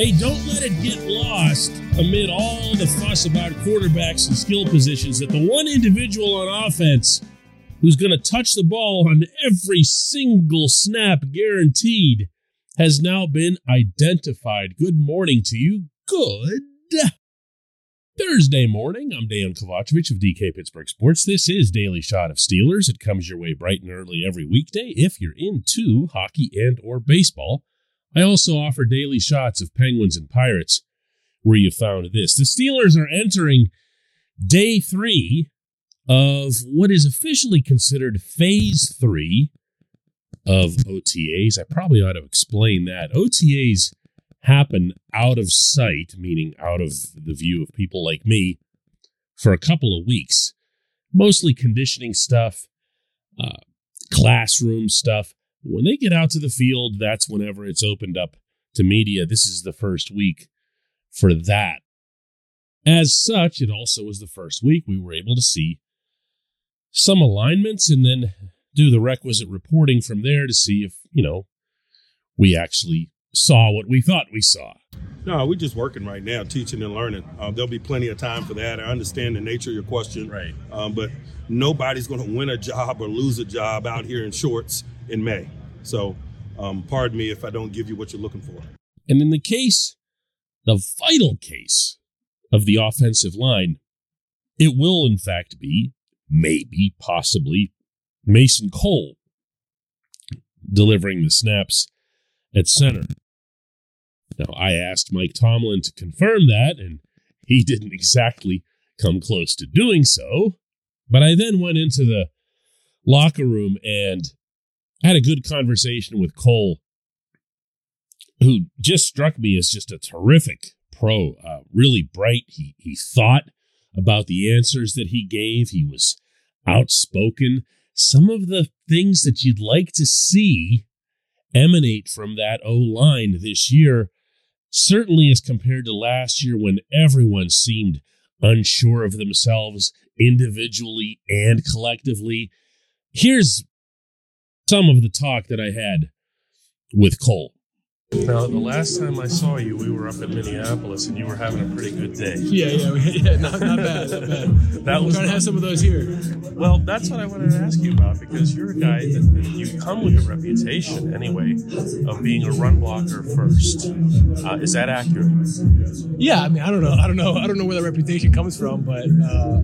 Hey, don't let it get lost amid all the fuss about quarterbacks and skill positions that the one individual on offense who's going to touch the ball on every single snap guaranteed has now been identified. Good morning to you. Good Thursday morning. I'm Dan Kovacevic of DK Pittsburgh Sports. This is Daily Shot of Steelers. It comes your way bright and early every weekday if you're into hockey and or baseball. I also offer daily shots of Penguins and Pirates where you found this. The Steelers are entering day three of what is officially considered phase three of OTAs. I probably ought to explain that. OTAs happen out of sight, meaning out of the view of people like me, for a couple of weeks. Mostly conditioning stuff, uh, classroom stuff. When they get out to the field, that's whenever it's opened up to media. This is the first week for that. As such, it also was the first week we were able to see some alignments and then do the requisite reporting from there to see if, you know, we actually saw what we thought we saw. No, we're just working right now, teaching and learning. Uh, there'll be plenty of time for that. I understand the nature of your question, right? Um, but nobody's going to win a job or lose a job out here in shorts in May. So, um, pardon me if I don't give you what you're looking for. And in the case, the vital case of the offensive line, it will in fact be, maybe, possibly, Mason Cole delivering the snaps at center. Now, I asked Mike Tomlin to confirm that, and he didn't exactly come close to doing so. But I then went into the locker room and had a good conversation with Cole, who just struck me as just a terrific pro, uh, really bright. He he thought about the answers that he gave. He was outspoken. Some of the things that you'd like to see emanate from that O line this year, certainly as compared to last year when everyone seemed unsure of themselves individually and collectively. Here's some of the talk that I had with Cole. Now, the last time I saw you, we were up in Minneapolis, and you were having a pretty good day. Yeah, yeah, yeah. Not, not bad, not bad. that was trying to have some of those here. Well, that's what I wanted to ask you about because you're a guy that, that you come with a reputation, anyway, of being a run blocker first. Uh, is that accurate? Yeah, I mean, I don't know, I don't know, I don't know where that reputation comes from, but uh,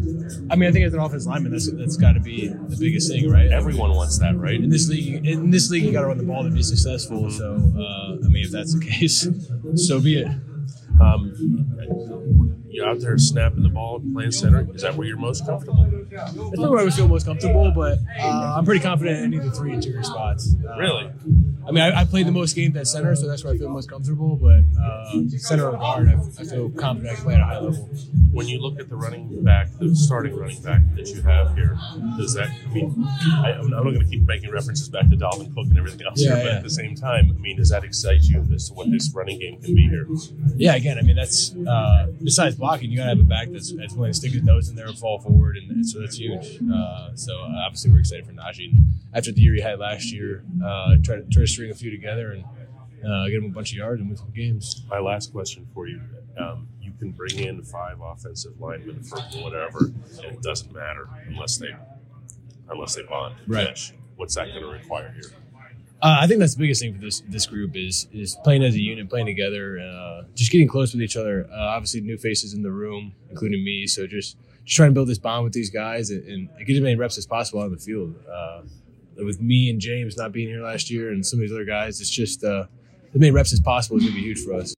I mean, I think as an offensive lineman, that's that's got to be the biggest thing, right? Everyone wants that, right? In this league, in this league, you got to run the ball to be successful. So, uh, I mean mean, if that's the case, so be it. Um, you're out there snapping the ball, playing center. Is that where you're most comfortable? That's probably where I would feel most comfortable, but uh, I'm pretty confident in any of the three interior spots. Uh, really? I mean, I, I played the most games at center, so that's where I feel most comfortable. But uh, center or guard, I, I, feel confident I can play at a high level. When you look at the running back, the starting running back that you have here, does that? I mean, I, am not going to keep making references back to Dalvin Cook and everything else yeah, here, but yeah. at the same time, I mean, does that excite you as to what this running game can be here? Yeah, again, I mean, that's uh, besides blocking, you got to have a back that's, that's willing to stick his nose in there and fall forward, and, and so that's huge. Uh, so uh, obviously, we're excited for Najee. After the year he had last year, uh, try to try to string a few together and uh, get them a bunch of yards and win some games. My last question for you: um, You can bring in five offensive linemen for whatever, and it doesn't matter unless they unless they bond. Right. What's that going to require here? Uh, I think that's the biggest thing for this this group is is playing as a unit, playing together, uh, just getting close with each other. Uh, obviously, new faces in the room, including me. So just just trying to build this bond with these guys and, and get as many reps as possible on the field. With me and James not being here last year and some of these other guys, it's just uh, as many reps as possible is going to be huge for us.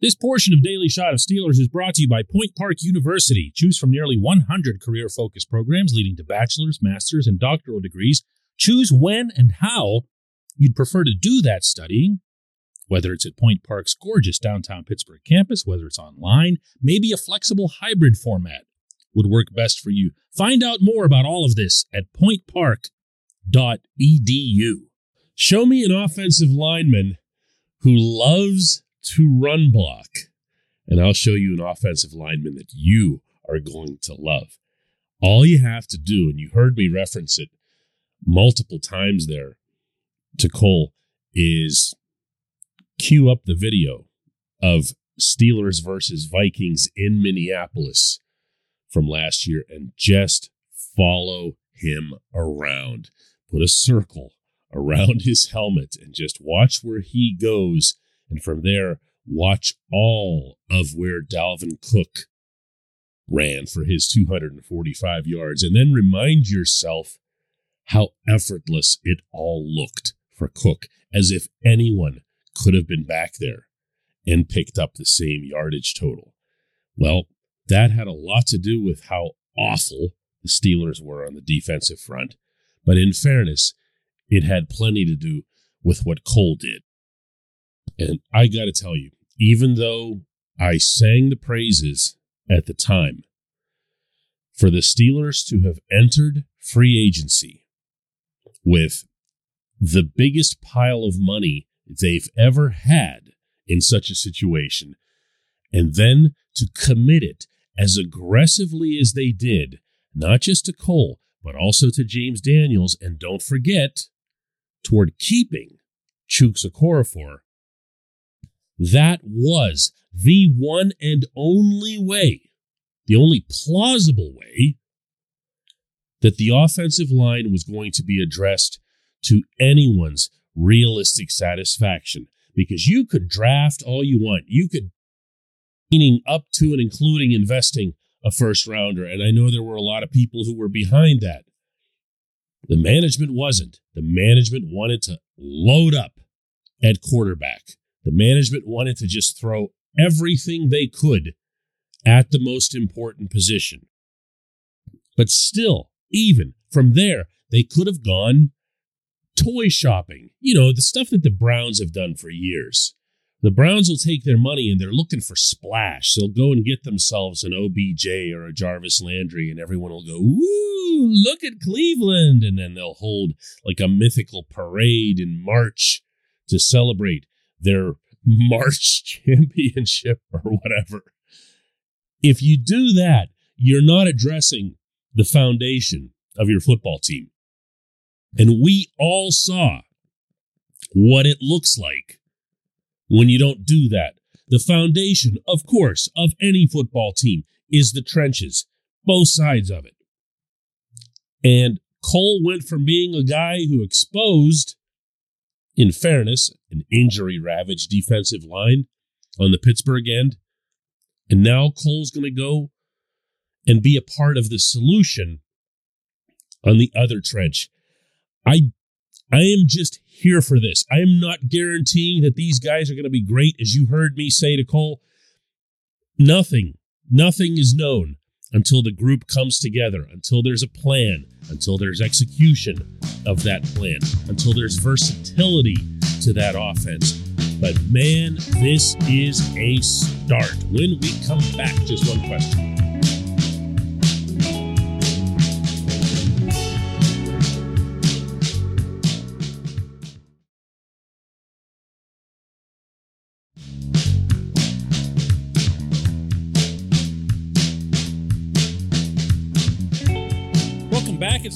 This portion of Daily Shot of Steelers is brought to you by Point Park University. Choose from nearly 100 career focused programs leading to bachelor's, master's, and doctoral degrees. Choose when and how you'd prefer to do that studying, whether it's at Point Park's gorgeous downtown Pittsburgh campus, whether it's online, maybe a flexible hybrid format would work best for you. Find out more about all of this at pointpark.edu. Show me an offensive lineman who loves to run block, and I'll show you an offensive lineman that you are going to love. All you have to do, and you heard me reference it multiple times there to Cole, is cue up the video of Steelers versus Vikings in Minneapolis from last year and just follow him around. Put a circle around his helmet and just watch where he goes. And from there, watch all of where Dalvin Cook ran for his 245 yards. And then remind yourself how effortless it all looked for Cook, as if anyone could have been back there and picked up the same yardage total. Well, that had a lot to do with how awful the Steelers were on the defensive front. But in fairness, it had plenty to do with what Cole did. And I got to tell you, even though I sang the praises at the time, for the Steelers to have entered free agency with the biggest pile of money they've ever had in such a situation, and then to commit it as aggressively as they did, not just to Cole, but also to James Daniels, and don't forget, toward keeping Chuks Okorafor, that was the one and only way, the only plausible way that the offensive line was going to be addressed to anyone's realistic satisfaction. Because you could draft all you want. You could meaning up to and including investing a first rounder. And I know there were a lot of people who were behind that. The management wasn't. The management wanted to load up at quarterback. The management wanted to just throw everything they could at the most important position. But still, even from there, they could have gone toy shopping. You know, the stuff that the Browns have done for years. The Browns will take their money and they're looking for splash. They'll go and get themselves an OBJ or a Jarvis Landry, and everyone will go, Woo, look at Cleveland. And then they'll hold like a mythical parade in March to celebrate their March championship or whatever. If you do that, you're not addressing the foundation of your football team. And we all saw what it looks like when you don't do that. The foundation, of course, of any football team is the trenches, both sides of it. And Cole went from being a guy who exposed, in fairness, an injury ravaged defensive line on the Pittsburgh end. And now Cole's going to go and be a part of the solution on the other trench. I I am just here for this. I am not guaranteeing that these guys are going to be great, as you heard me say to Cole. Nothing, nothing is known until the group comes together, until there's a plan, until there's execution of that plan, until there's versatility to that offense. But man, this is a start. When we come back, just one question.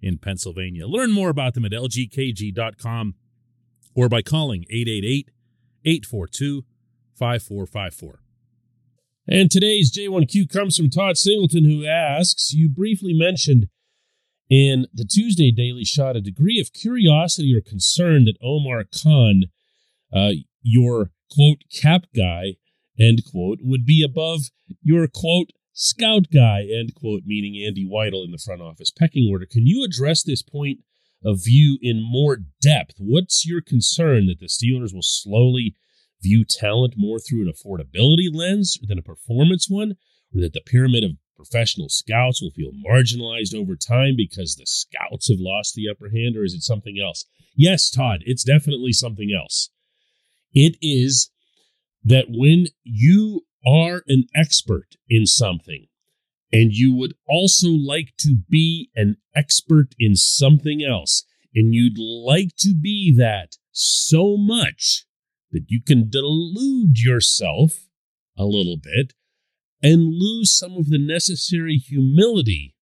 in Pennsylvania. Learn more about them at lgkg.com or by calling 888 842 5454. And today's J1Q comes from Todd Singleton, who asks You briefly mentioned in the Tuesday Daily Shot a degree of curiosity or concern that Omar Khan, uh, your quote, cap guy, end quote, would be above your quote, scout guy, end quote, meaning Andy Weidl in the front office pecking order. Can you address this point of view in more depth? What's your concern that the Steelers will slowly view talent more through an affordability lens than a performance one, or that the pyramid of professional scouts will feel marginalized over time because the scouts have lost the upper hand, or is it something else? Yes, Todd, it's definitely something else. It is that when you are an expert in something and you would also like to be an expert in something else, and you'd like to be that so much that you can delude yourself a little bit and lose some of the necessary humility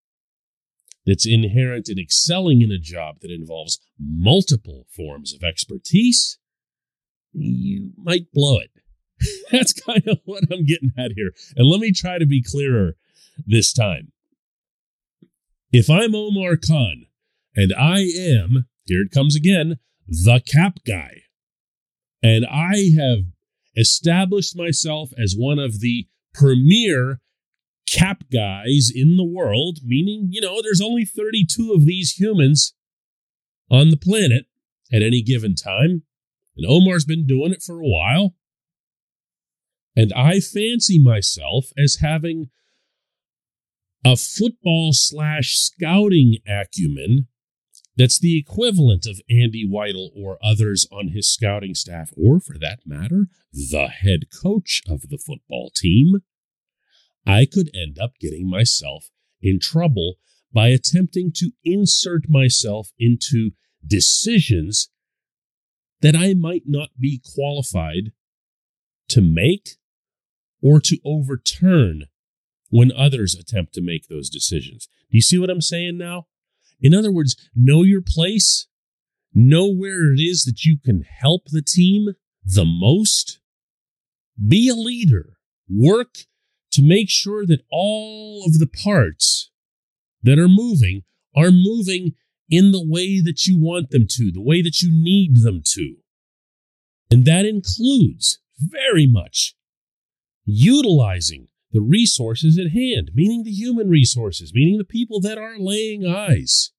that's inherent in excelling in a job that involves multiple forms of expertise, you might blow it. That's kind of what I'm getting at here. And let me try to be clearer this time. If I'm Omar Khan and I am, here it comes again, the cap guy, and I have established myself as one of the premier cap guys in the world, meaning, you know, there's only 32 of these humans on the planet at any given time. And Omar's been doing it for a while. And I fancy myself as having a football slash scouting acumen that's the equivalent of Andy Weidl or others on his scouting staff, or for that matter, the head coach of the football team, I could end up getting myself in trouble by attempting to insert myself into decisions that I might not be qualified to make or to overturn when others attempt to make those decisions. Do you see what I'm saying now? In other words, know your place, know where it is that you can help the team the most. Be a leader. Work to make sure that all of the parts that are moving are moving in the way that you want them to, the way that you need them to. And that includes very much utilizing the resources at hand, meaning the human resources, meaning the people that are laying eyes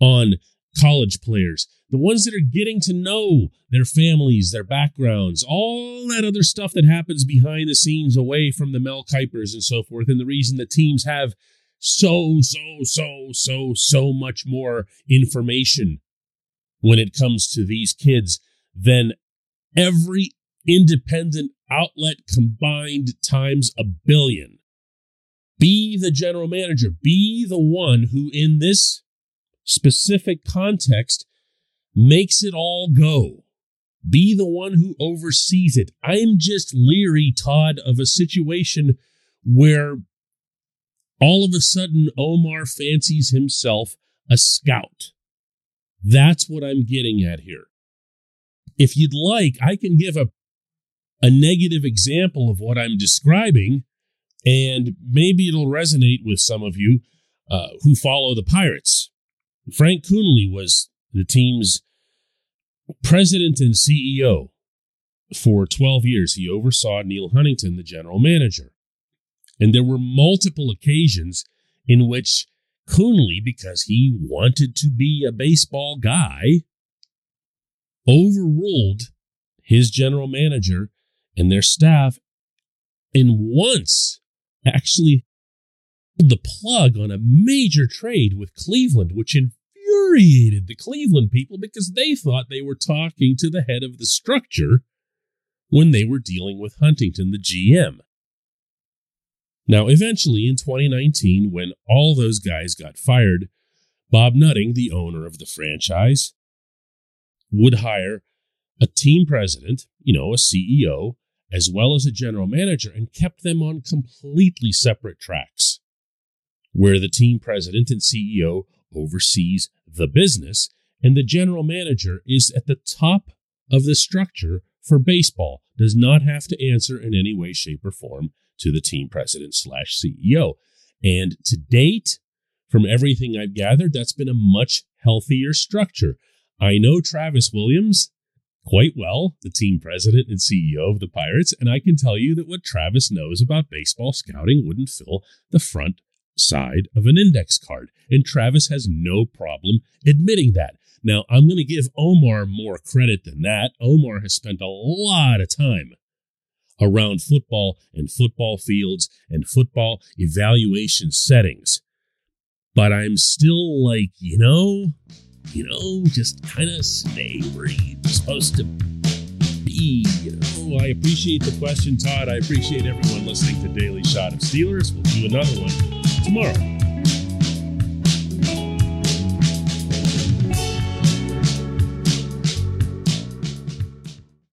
on college players, the ones that are getting to know their families, their backgrounds, all that other stuff that happens behind the scenes away from the Mel Kipers and so forth. And the reason that teams have so, so, so, so, so much more information when it comes to these kids than every independent outlet combined times a billion. Be the general manager. Be the one who, in this specific context, makes it all go. Be the one who oversees it. I'm just leery, Todd, of a situation where all of a sudden Omar fancies himself a scout. That's what I'm getting at here. If you'd like, I can give a a negative example of what I'm describing, and maybe it'll resonate with some of you uh, who follow the Pirates. Frank Coonelly was the team's president and CEO for 12 years. He oversaw Neil Huntington, the general manager. And there were multiple occasions in which Coonelly, because he wanted to be a baseball guy, overruled his general manager and their staff, and once actually pulled the plug on a major trade with Cleveland, which infuriated the Cleveland people because they thought they were talking to the head of the structure when they were dealing with Huntington, the GM. Now, eventually in 2019, when all those guys got fired, Bob Nutting, the owner of the franchise, would hire a team president, you know, a CEO, as well as a general manager, and kept them on completely separate tracks, where the team president and CEO oversees the business, and the general manager is at the top of the structure for baseball does not have to answer in any way, shape, or form to the team president slash CEO. And to date, from everything I've gathered, that's been a much healthier structure. I know Travis Williams quite well, the team president and CEO of the Pirates, and I can tell you that what Travis knows about baseball scouting wouldn't fill the front side of an index card. And Travis has no problem admitting that. Now, I'm going to give Omar more credit than that. Omar has spent a lot of time around football and football fields and football evaluation settings. But I'm still like, you know, you know, just kind of stay where you're supposed to be. You know, oh, I appreciate the question, Todd. I appreciate everyone listening to Daily Shot of Steelers. We'll do another one tomorrow.